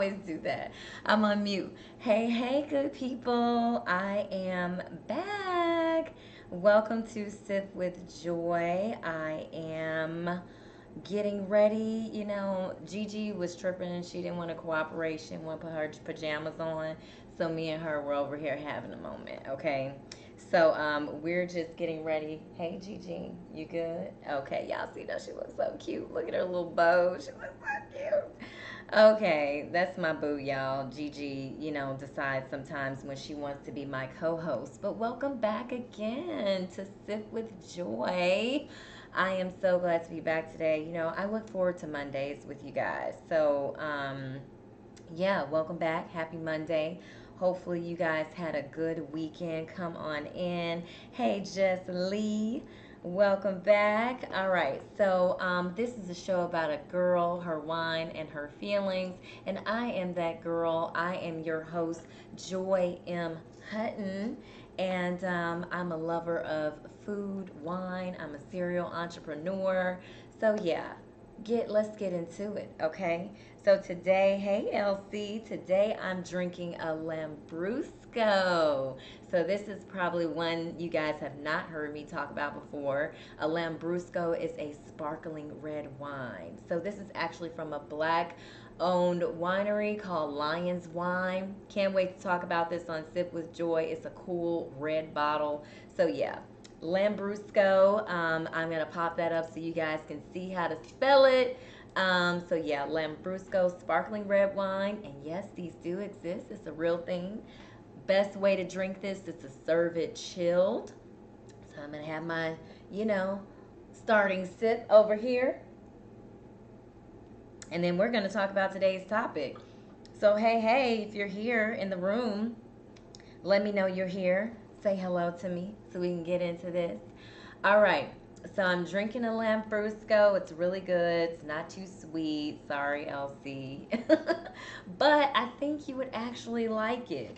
always do that? I'm on mute. Hey, hey, good people. I am back. Welcome to Sip with Joy. I am getting ready. You know, Gigi was tripping. She didn't want a cooperation, want to put her pajamas on. So me and her were over here having a moment, okay? So um, we're just getting ready. Hey Gigi, you good? Okay, y'all see that she looks so cute. Look at her little bow. She looks so cute. Okay, that's my boo, y'all. Gigi, you know, decides sometimes when she wants to be my co-host. But welcome back again to Sip with Joy. I am so glad to be back today. You know, I look forward to Mondays with you guys. So, um, yeah, welcome back. Happy Monday. Hopefully, you guys had a good weekend. Come on in. Hey, Jess Lee. Welcome back. All right, so um, this is a show about a girl, her wine, and her feelings. And I am that girl. I am your host, Joy M. Hutton. And um, I'm a lover of food, wine. I'm a serial entrepreneur. So, yeah, get let's get into it, okay? So today, hey Elsie, today I'm drinking a Lambrusco. So this is probably one you guys have not heard me talk about before. A Lambrusco is a sparkling red wine. So this is actually from a black owned winery called Lions Wine. Can't wait to talk about this on Sip with Joy. It's a cool red bottle. So yeah, Lambrusco. Um, I'm going to pop that up so you guys can see how to spell it. Um, so yeah, Lambrusco sparkling red wine. And yes, these do exist. It's a real thing. Best way to drink this is to serve it chilled. So I'm going to have my, you know, starting sip over here. And then we're going to talk about today's topic. So, hey, hey, if you're here in the room, let me know you're here. Say hello to me so we can get into this. All right. So I'm drinking a Lambrusco. It's really good. It's not too sweet. Sorry, Elsie. but I think you would actually like it.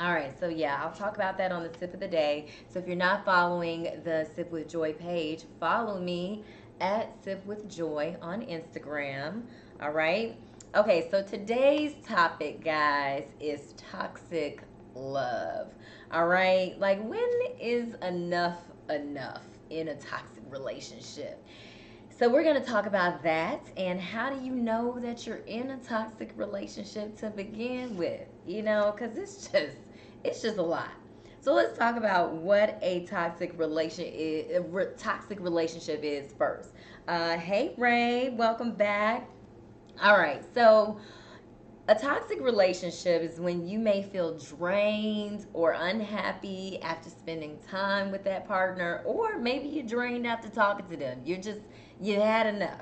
All right, so yeah, I'll talk about that on the sip of the day. So if you're not following the Sip with Joy page, follow me at Sip with Joy on Instagram. All right. Okay, so today's topic, guys, is toxic love. All right, like when is enough enough? In a toxic relationship. So we're going to talk about that and how do you know that you're in a toxic relationship to begin with? You know, cuz it's just it's just a lot. So let's talk about what a toxic relation is, toxic relationship is first. Uh, hey Ray, welcome back. All right, so a toxic relationship is when you may feel drained or unhappy after spending time with that partner, or maybe you're drained after talking to them. You're just, you had enough.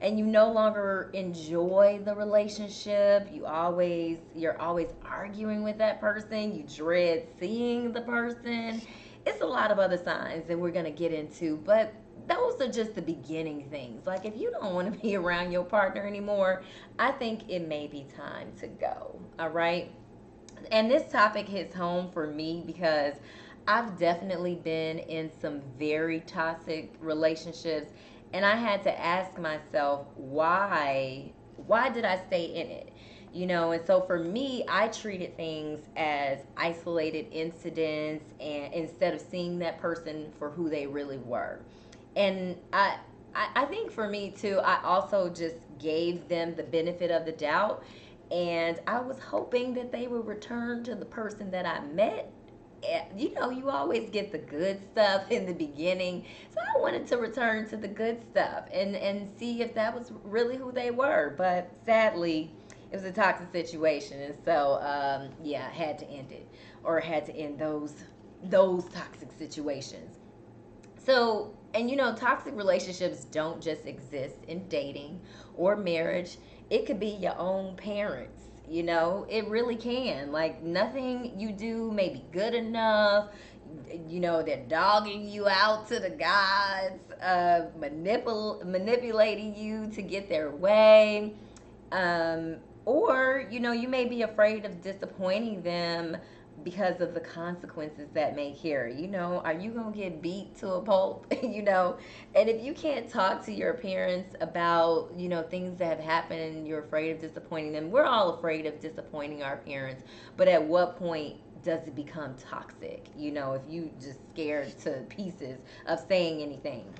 And you no longer enjoy the relationship. You always, you're always arguing with that person. You dread seeing the person. It's a lot of other signs that we're going to get into. But those are just the beginning things. Like if you don't want to be around your partner anymore, I think it may be time to go. All right. And this topic hits home for me because I've definitely been in some very toxic relationships and I had to ask myself why why did I stay in it? You know, and so for me, I treated things as isolated incidents and instead of seeing that person for who they really were and I, I, I think for me too, I also just gave them the benefit of the doubt, and I was hoping that they would return to the person that I met you know, you always get the good stuff in the beginning. So I wanted to return to the good stuff and and see if that was really who they were. But sadly, it was a toxic situation, and so um, yeah, had to end it or had to end those those toxic situations. So and you know, toxic relationships don't just exist in dating or marriage. It could be your own parents. You know, it really can. Like nothing you do may be good enough. You know, they're dogging you out to the gods, uh, manipul- manipulating you to get their way. Um, or, you know, you may be afraid of disappointing them because of the consequences that may carry. You know, are you going to get beat to a pulp? you know, and if you can't talk to your parents about, you know, things that have happened and you're afraid of disappointing them, we're all afraid of disappointing our parents. But at what point does it become toxic? You know, if you just scared to pieces of saying anything.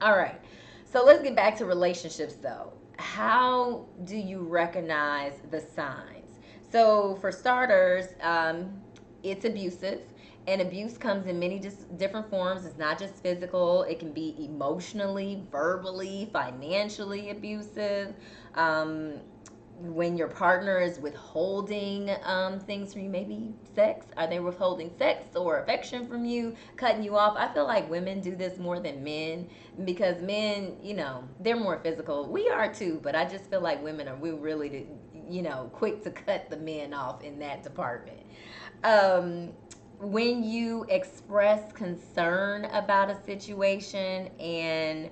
All right. So let's get back to relationships though. How do you recognize the signs? So, for starters, um, it's abusive. And abuse comes in many just different forms. It's not just physical, it can be emotionally, verbally, financially abusive. Um, when your partner is withholding um, things from you, maybe sex, are they withholding sex or affection from you, cutting you off? I feel like women do this more than men because men, you know, they're more physical. We are too, but I just feel like women are we really you know, quick to cut the men off in that department. Um, when you express concern about a situation and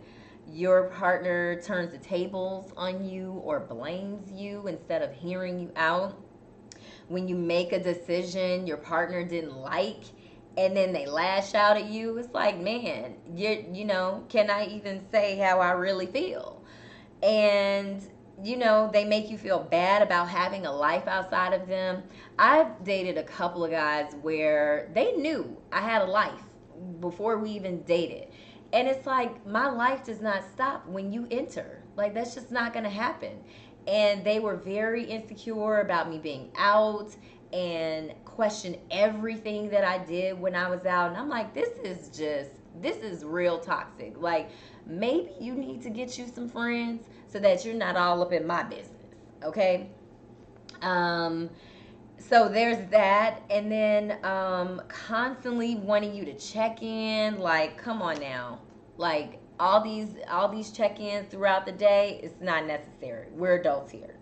your partner turns the tables on you or blames you instead of hearing you out, when you make a decision your partner didn't like and then they lash out at you, it's like, man, you you know, can I even say how I really feel? And you know, they make you feel bad about having a life outside of them. I've dated a couple of guys where they knew I had a life before we even dated. And it's like, my life does not stop when you enter. Like, that's just not going to happen. And they were very insecure about me being out and question everything that I did when I was out. And I'm like, this is just, this is real toxic. Like, maybe you need to get you some friends so that you're not all up in my business. Okay. Um, so there's that. And then um, constantly wanting you to check in. Like, come on now. Like, all these all these check-ins throughout the day it's not necessary we're adults here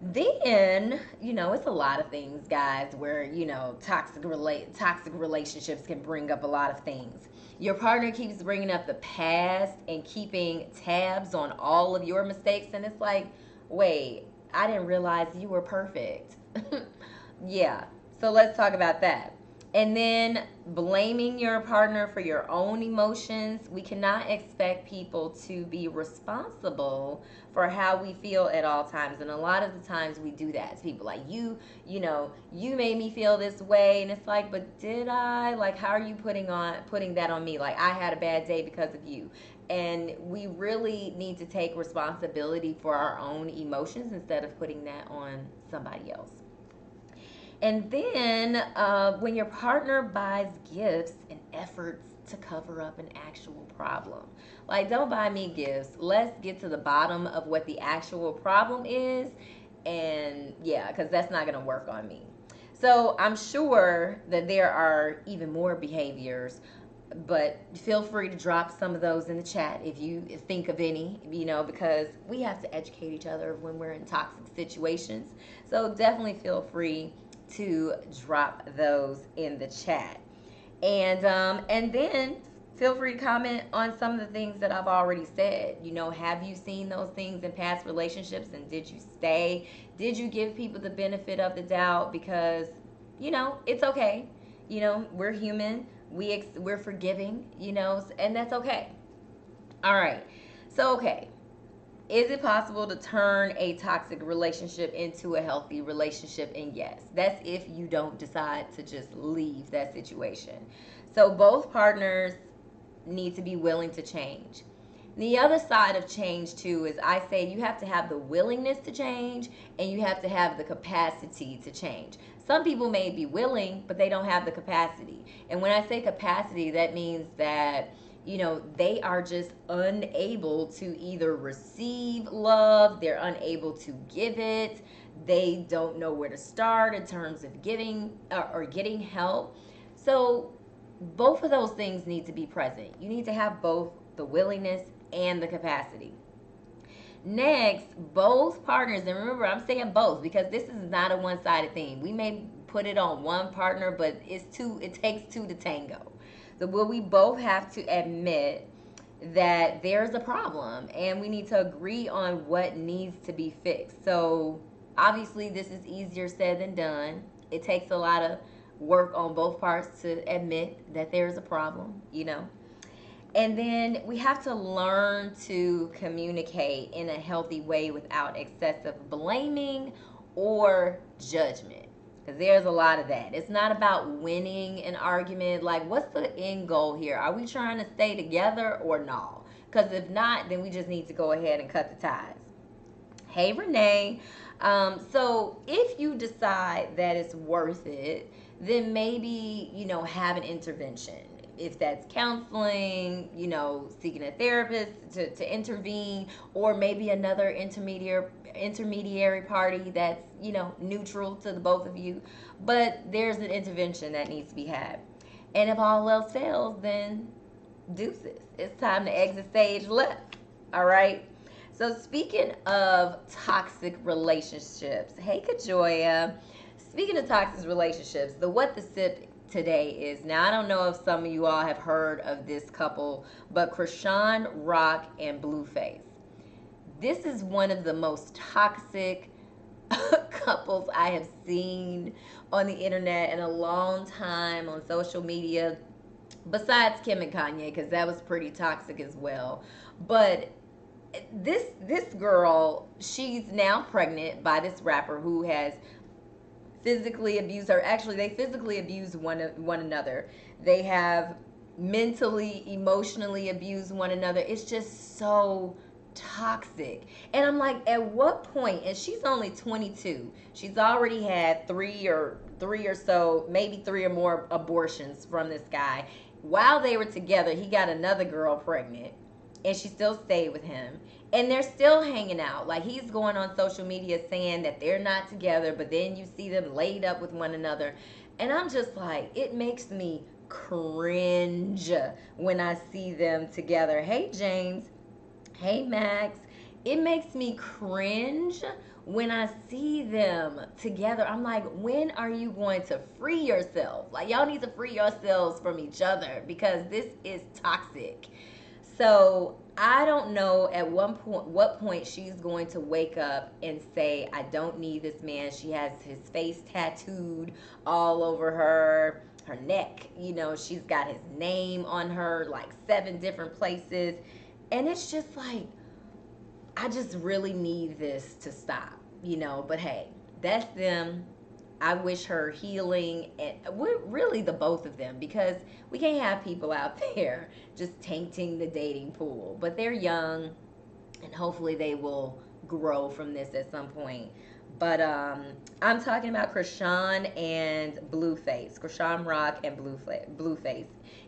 then you know it's a lot of things guys where you know toxic relate toxic relationships can bring up a lot of things your partner keeps bringing up the past and keeping tabs on all of your mistakes. And it's like, wait, I didn't realize you were perfect. yeah. So let's talk about that. And then blaming your partner for your own emotions. We cannot expect people to be responsible for how we feel at all times. And a lot of the times we do that to people like you, you know, you made me feel this way and it's like, but did I? Like how are you putting on putting that on me? Like I had a bad day because of you. And we really need to take responsibility for our own emotions instead of putting that on somebody else. And then uh, when your partner buys gifts and efforts to cover up an actual problem. Like, don't buy me gifts. Let's get to the bottom of what the actual problem is. And yeah, because that's not going to work on me. So I'm sure that there are even more behaviors, but feel free to drop some of those in the chat if you think of any, you know, because we have to educate each other when we're in toxic situations. So definitely feel free to drop those in the chat. And um, and then feel free to comment on some of the things that I've already said. You know, have you seen those things in past relationships and did you stay? Did you give people the benefit of the doubt because you know, it's okay. You know, we're human. We ex- we're forgiving, you know, and that's okay. All right. So, okay. Is it possible to turn a toxic relationship into a healthy relationship? And yes, that's if you don't decide to just leave that situation. So both partners need to be willing to change. The other side of change, too, is I say you have to have the willingness to change and you have to have the capacity to change. Some people may be willing, but they don't have the capacity. And when I say capacity, that means that you know, they are just unable to either receive love, they're unable to give it, they don't know where to start in terms of giving uh, or getting help. So, both of those things need to be present. You need to have both the willingness and the capacity. Next, both partners, and remember, I'm saying both because this is not a one sided thing. We may put it on one partner, but it's two, it takes two to tango. So will we both have to admit that there's a problem and we need to agree on what needs to be fixed. So obviously this is easier said than done. it takes a lot of work on both parts to admit that there's a problem, you know. And then we have to learn to communicate in a healthy way without excessive blaming or judgment. Because there's a lot of that. It's not about winning an argument. Like, what's the end goal here? Are we trying to stay together or no? Because if not, then we just need to go ahead and cut the ties. Hey, Renee. Um, so if you decide that it's worth it, then maybe, you know, have an intervention. If that's counseling, you know, seeking a therapist to, to intervene, or maybe another intermediary intermediary party that's, you know, neutral to the both of you. But there's an intervention that needs to be had. And if all else fails, then deuces. It's time to exit stage left. All right. So speaking of toxic relationships, hey Kajoya. Speaking of toxic relationships, the what the sip today is now I don't know if some of you all have heard of this couple, but Chrisean Rock and Blueface. This is one of the most toxic couples I have seen on the internet in a long time on social media besides Kim and Kanye because that was pretty toxic as well. But this this girl, she's now pregnant by this rapper who has physically abused her. Actually, they physically abuse one one another. They have mentally, emotionally abused one another. It's just so toxic. And I'm like, at what point? And she's only 22. She's already had three or three or so, maybe three or more abortions from this guy. While they were together, he got another girl pregnant and she still stayed with him and they're still hanging out like he's going on social media saying that they're not together but then you see them laid up with one another and i'm just like it makes me cringe when i see them together hey james hey max it makes me cringe when I see them together, I'm like, when are you going to free yourself? Like, y'all need to free yourselves from each other because this is toxic. So I don't know at one point what point she's going to wake up and say, I don't need this man. She has his face tattooed all over her, her neck. You know, she's got his name on her like seven different places. And it's just like, I just really need this to stop, you know. But hey, that's them. I wish her healing and we're really the both of them because we can't have people out there just tainting the dating pool. But they're young and hopefully they will grow from this at some point. But um, I'm talking about Chrisean and Blueface, Chrisean Rock and Blueface.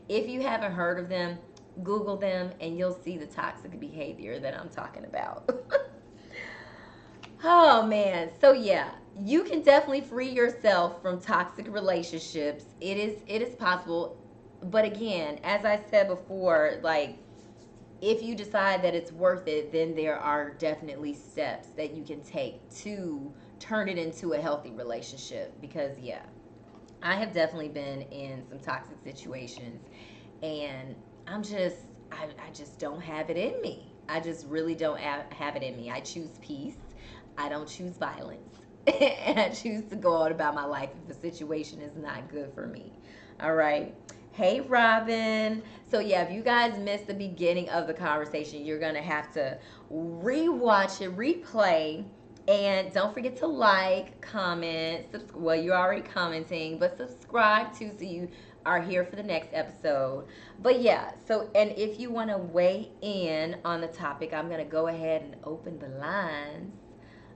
If you haven't heard of them, Google them and you'll see the toxic behavior that I'm talking about. oh man, so yeah, you can definitely free yourself from toxic relationships. It is it is possible. But again, as I said before, like if you decide that it's worth it, then there are definitely steps that you can take to turn it into a healthy relationship because yeah, I have definitely been in some toxic situations and I'm just I, I just don't have it in me. I just really don't have it in me. I choose peace. I don't choose violence. and I choose to go on about my life if the situation is not good for me. All right. Hey, Robin. So, yeah, if you guys missed the beginning of the conversation, you're going to have to rewatch it, replay. And don't forget to like, comment, subscribe. Well, you're already commenting, but subscribe too so you are here for the next episode. But yeah, so and if you want to weigh in on the topic, I'm going to go ahead and open the lines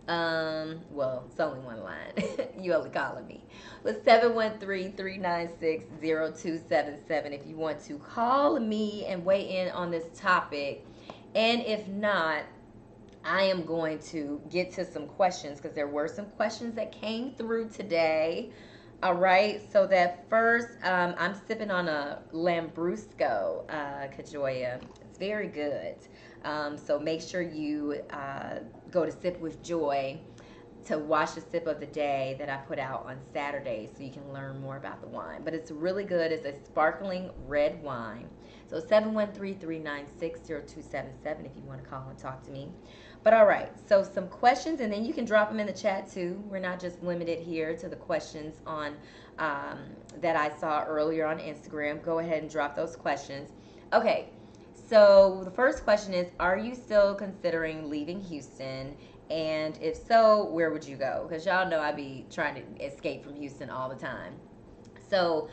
um, well, it's only one line. you only calling me. But 713-396-0277 if you want to call me and weigh in on this topic. And if not, I am going to get to some questions because there were some questions that came through today. All right, so that first, um, I'm sipping on a Lambrusco uh, Kajoya. It's very good. Um, so make sure you uh, go to Sip with Joy to watch the sip of the day that I put out on Saturday so you can learn more about the wine. But it's really good. It's a sparkling red wine. So 713-396-0277 if you want to call and talk to me. But all right, so some questions, and then you can drop them in the chat too. We're not just limited here to the questions on um, that I saw earlier on Instagram. Go ahead and drop those questions. Okay, so the first question is Are you still considering leaving Houston? And if so, where would you go? Because y'all know I be trying to escape from Houston all the time. So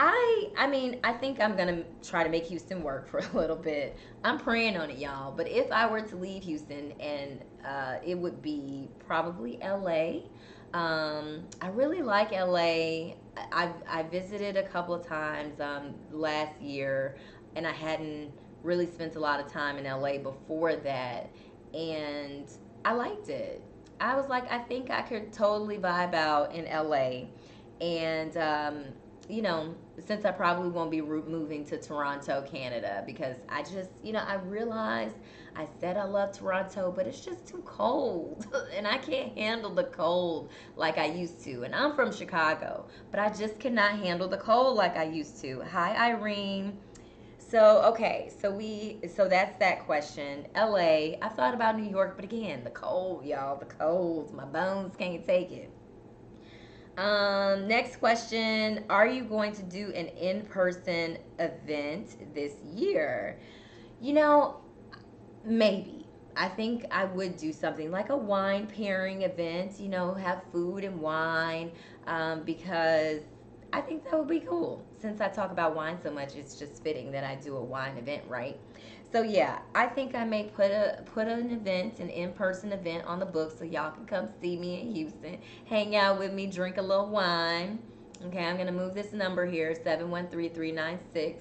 I I mean, I think I'm gonna try to make Houston work for a little bit. I'm praying on it, y'all. But if I were to leave Houston, and uh, it would be probably LA. Um, I really like LA. I I visited a couple of times um, last year, and I hadn't really spent a lot of time in LA before that, and I liked it. I was like, I think I could totally vibe out in LA, and um, you know, since I probably won't be moving to Toronto, Canada, because I just, you know, I realized I said I love Toronto, but it's just too cold. and I can't handle the cold like I used to. And I'm from Chicago, but I just cannot handle the cold like I used to. Hi, Irene. So, okay, so we, so that's that question. LA, I thought about New York, but again, the cold, y'all, the cold. My bones can't take it. Um, next question Are you going to do an in person event this year? You know, maybe. I think I would do something like a wine pairing event, you know, have food and wine, um, because I think that would be cool. Since I talk about wine so much, it's just fitting that I do a wine event, right? So yeah, I think I may put a put an event, an in-person event on the book so y'all can come see me in Houston, hang out with me, drink a little wine. Okay, I'm gonna move this number here, 713-396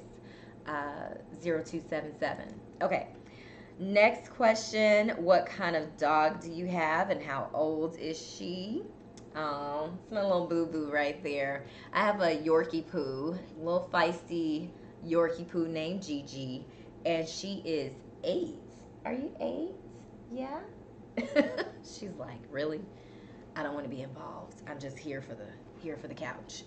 uh, 0277. Okay. Next question, what kind of dog do you have and how old is she? Oh, it's my little boo-boo right there. I have a Yorkie poo, little feisty Yorkie poo named Gigi and she is eight. Are you eight? Yeah. She's like, really? I don't want to be involved. I'm just here for the here for the couch.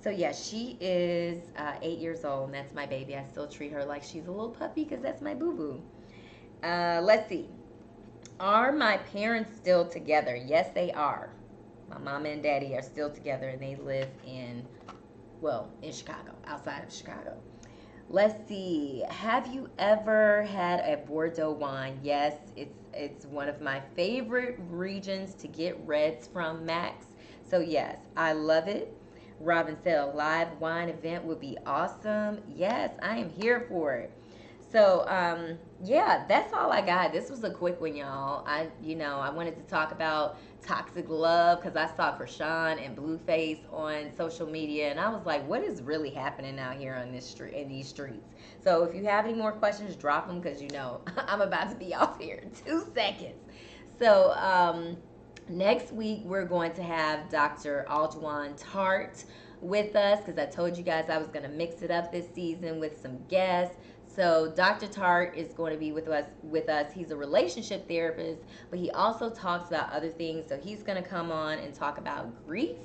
So yeah, she is uh, eight years old, and that's my baby. I still treat her like she's a little puppy because that's my boo boo. Uh, let's see. Are my parents still together? Yes, they are. My mama and daddy are still together, and they live in, well, in Chicago, outside of Chicago. Let's see. Have you ever had a Bordeaux wine? Yes, it's it's one of my favorite regions to get reds from Max. So yes, I love it. Robin said a live wine event would be awesome. Yes, I am here for it. So um, yeah, that's all I got. This was a quick one, y'all. I you know I wanted to talk about toxic love because I saw Chrisean and Blueface on social media, and I was like, what is really happening out here on this street in these streets? So if you have any more questions, drop them because you know I'm about to be off here in two seconds. So um, next week we're going to have Dr. Aljuan Tart with us because I told you guys I was going to mix it up this season with some guests. So Dr. Tart is going to be with us. With us, he's a relationship therapist, but he also talks about other things. So he's going to come on and talk about grief.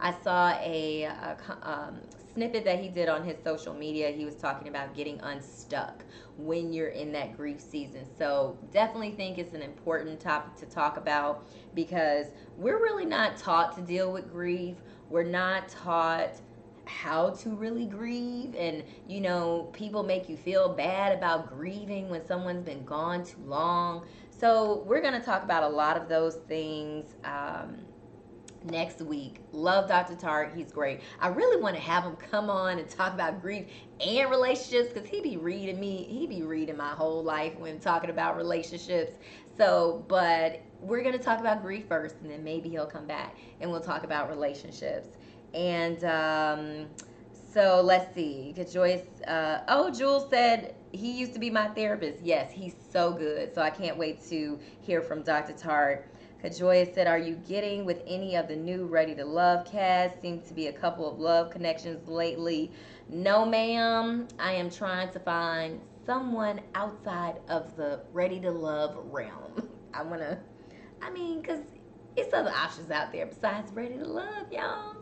I saw a, a um, snippet that he did on his social media. He was talking about getting unstuck when you're in that grief season. So definitely think it's an important topic to talk about because we're really not taught to deal with grief. We're not taught how to really grieve and you know people make you feel bad about grieving when someone's been gone too long. So we're going to talk about a lot of those things um, next week. Love dr tart he's great. I really want to have him come on and talk about grief and relationships because he be reading me he be reading my whole life when talking about relationships. So but we're going to talk about grief first and then maybe he'll come back and we'll talk about relationships and um, so let's see. Joyce, uh, oh, Jules said he used to be my therapist. Yes, he's so good. So I can't wait to hear from Dr. Tart. Kajoya said, Are you getting with any of the new Ready to Love cast? Seems to be a couple of love connections lately. No, ma'am. I am trying to find someone outside of the Ready to Love realm. I want to, I mean, because it's other options out there besides Ready to Love, y'all.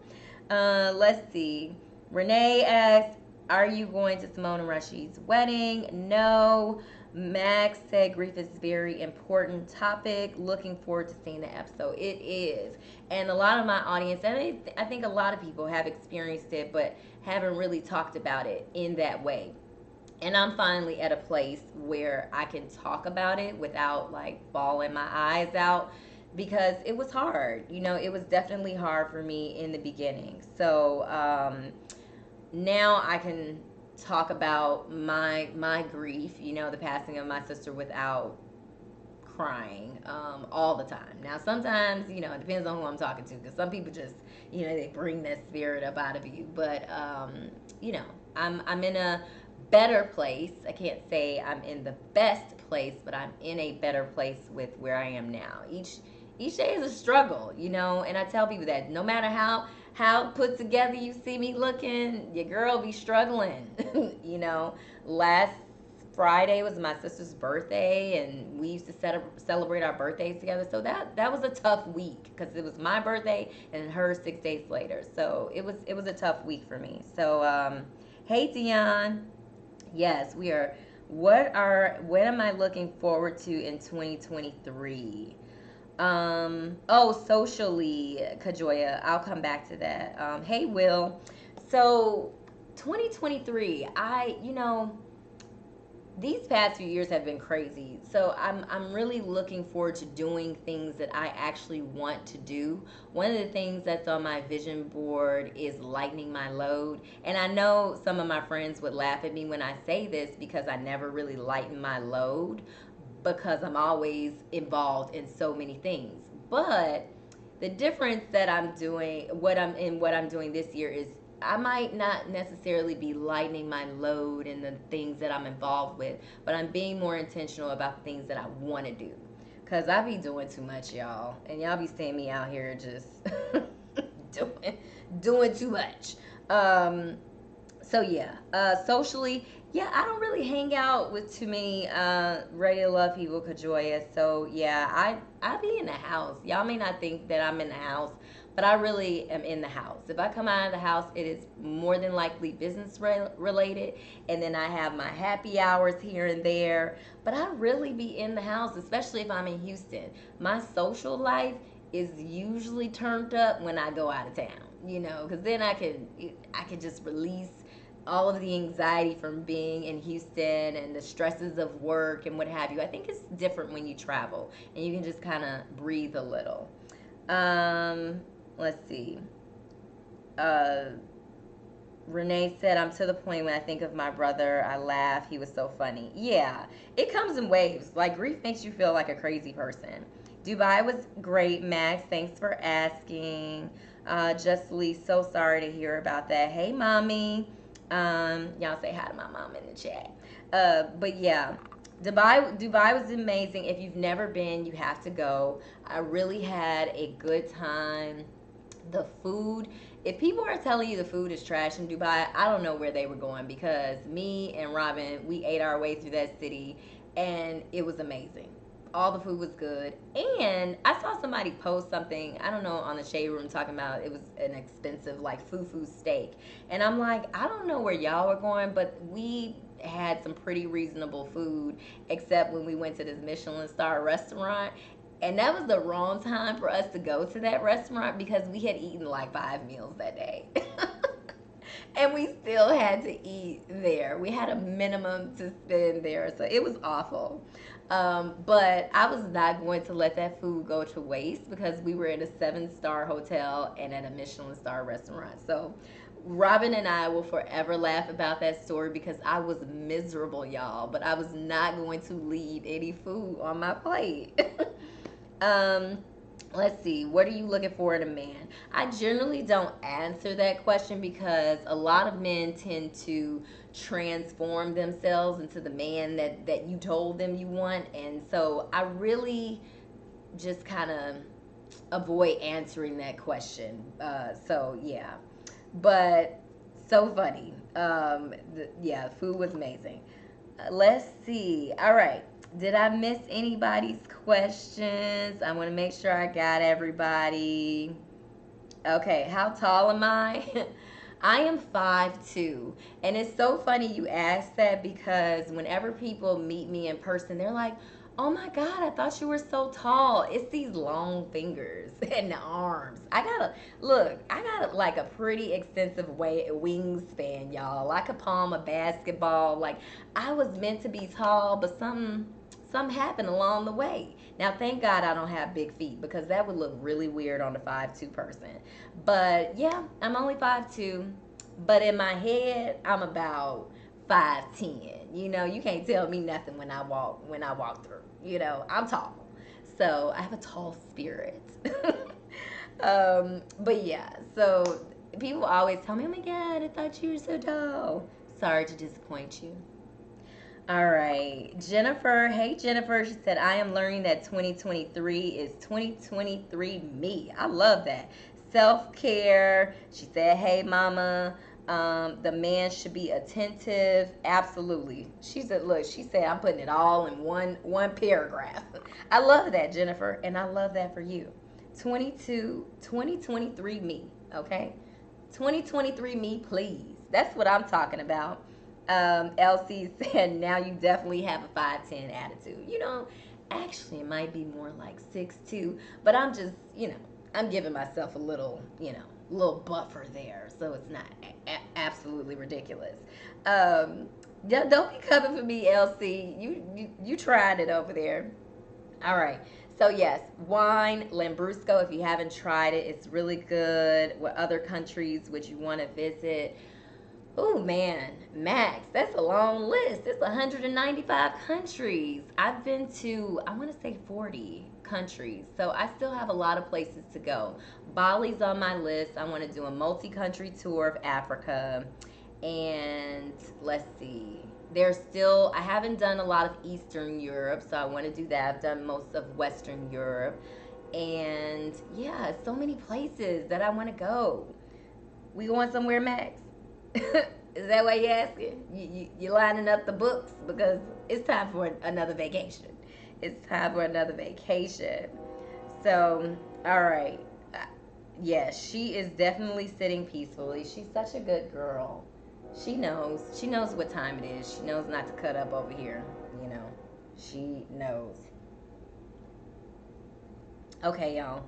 Uh, let's see. Renee asked, "Are you going to Simone and Rashied's wedding?" No. Max said grief is a very important topic. Looking forward to seeing the episode. It is, and a lot of my audience, and I, I think a lot of people have experienced it, but haven't really talked about it in that way. And I'm finally at a place where I can talk about it without like bawling my eyes out because it was hard. You know, it was definitely hard for me in the beginning. So um, now I can talk about my my grief. You know, the passing of my sister without crying um, all the time. Now, sometimes, you know, it depends on who I'm talking to because some people just, you know, they bring that spirit up out of you. But, um, you know, I'm, I'm in a better place. I can't say I'm in the best place, but I'm in a better place with where I am now. Each each is a struggle, you know, and I tell people that no matter how how put together you see me looking, your girl be struggling. you know, last Friday was my sister's birthday, and we used to set celebrate our birthdays together. So that that was a tough week because it was my birthday and her six days later. So it was it was a tough week for me. So um, hey Dion, yes, we are. What are what am I looking forward to in 2023? Um, oh, socially, Kajoya. I'll come back to that. Um, hey, Will. So, 2023, I, you know, these past few years have been crazy. So I'm I'm really looking forward to doing things that I actually want to do. One of the things that's on my vision board is lightening my load. And I know some of my friends would laugh at me when I say this because I never really lighten my load because I'm always involved in so many things. But the difference that I'm doing, what I'm in, what I'm doing this year is I might not necessarily be lightening my load in the things that I'm involved with, but I'm being more intentional about the things that I want to do. Cause I be doing too much, y'all, and y'all be seeing me out here just doing doing too much. Um, so yeah, uh, socially, yeah, I don't really hang out with too many uh, ready to love people, Kajoya. So yeah, I I be in the house. Y'all may not think that I'm in the house, but I really am in the house. If I come out of the house, it is more than likely business re- related, and then I have my happy hours here and there. But I really be in the house, especially if I'm in Houston. My social life is usually turned up when I go out of town, you know, because then I can I can just release all of the anxiety from being in Houston and the stresses of work and what have you. I think it's different when you travel and you can just kind of breathe a little. Um, let's see. Uh, Renee said, I'm to the point when I think of my brother, I laugh. He was so funny. Yeah, it comes in waves. Like, grief makes you feel like a crazy person. Dubai was great, Max. Thanks for asking. Uh, Just Lee, so sorry to hear about that. Hey, mommy. Um, y'all say hi to my mom in the chat. Uh, but yeah, Dubai Dubai was amazing. If you've never been, you have to go. I really had a good time. The food, if people are telling you the food is trash in Dubai, I don't know where they were going because me and Robin, we ate our way through that city and it was amazing all the food was good. And I saw somebody post something, I don't know, on the shade room talking about it was an expensive like fufu steak. And I'm like, I don't know where y'all are going, but we had some pretty reasonable food, except when we went to this Michelin star restaurant. And that was the wrong time for us to go to that restaurant because we had eaten like five meals that day. and we still had to eat there. We had a minimum to spend there. So it was awful. Um, but I was not going to let that food go to waste because we were in a seven star hotel and at a Michelin star restaurant. So Robin and I will forever laugh about that story because I was miserable, y'all, but I was not going to leave any food on my plate. um, let's see, what are you looking for in a man? I generally don't answer that question because a lot of men tend to transform themselves into the man that that you told them you want. And so i really just kind of avoid answering that question uh, so yeah. But so funny. Um, the, yeah food was amazing. Uh, let's see. All right did i miss anybody's questions i want to make sure i got everybody okay how tall am i I am 5'2. And it's so funny you asked that because whenever people meet me in person, they're like, oh my God, I thought you were so tall. It's these long fingers and arms. I got a, look, I got a, like a pretty extensive way, wingspan, y'all. I could palm a basketball. Like, I was meant to be tall, but something, something happened along the way. Now, thank God I don't have big feet because that would look really weird on a 5'2 person. But yeah, I'm only 5'2. But in my head, I'm about 5'10. You know, you can't tell me nothing when I walk when I walk through. You know, I'm tall. So I have a tall spirit. um, but yeah, so people always tell me, Oh my god, I thought you were so tall. Sorry to disappoint you. All right. Jennifer, hey Jennifer, she said, I am learning that 2023 is 2023 me. I love that. Self care. She said, Hey mama. Um, the man should be attentive. Absolutely. She said, look, she said I'm putting it all in one one paragraph. I love that, Jennifer, and I love that for you. 22, 2023 me, okay? 2023 me, please. That's what I'm talking about. Um, Elsie said, now you definitely have a 5'10 attitude. You know, actually, it might be more like 6'2, but I'm just, you know, I'm giving myself a little, you know, little buffer there, so it's not a- absolutely ridiculous. Um, don't be coming for me, LC. You, you you tried it over there. All right. So yes, wine Lambrusco. If you haven't tried it, it's really good. What other countries would you want to visit? Oh man, Max, that's a long list. It's 195 countries. I've been to, I want to say 40 countries. So I still have a lot of places to go. Bali's on my list. I want to do a multi country tour of Africa. And let's see. There's still, I haven't done a lot of Eastern Europe, so I want to do that. I've done most of Western Europe. And yeah, so many places that I want to go. We going somewhere, Max? Is that why you're asking? You, you, you're lining up the books because it's time for another vacation. It's time for another vacation. So, all right. Uh, yes, she is definitely sitting peacefully. She's such a good girl. She knows. She knows what time it is. She knows not to cut up over here. You know, she knows. Okay, y'all.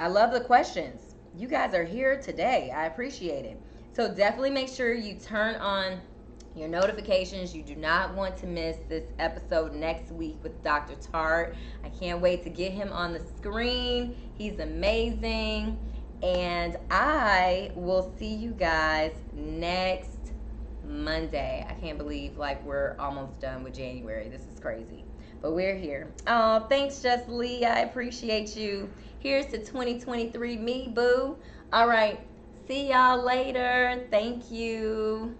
I love the questions. You guys are here today. I appreciate it. So definitely make sure you turn on your notifications. You do not want to miss this episode next week with Dr. Tart. I can't wait to get him on the screen. He's amazing. And I will see you guys next Monday. I can't believe like we're almost done with January. This is crazy. But we're here. Oh, thanks, Just Lee. I appreciate you. Here's to 2023 me, boo. All right. See y'all later. Thank you.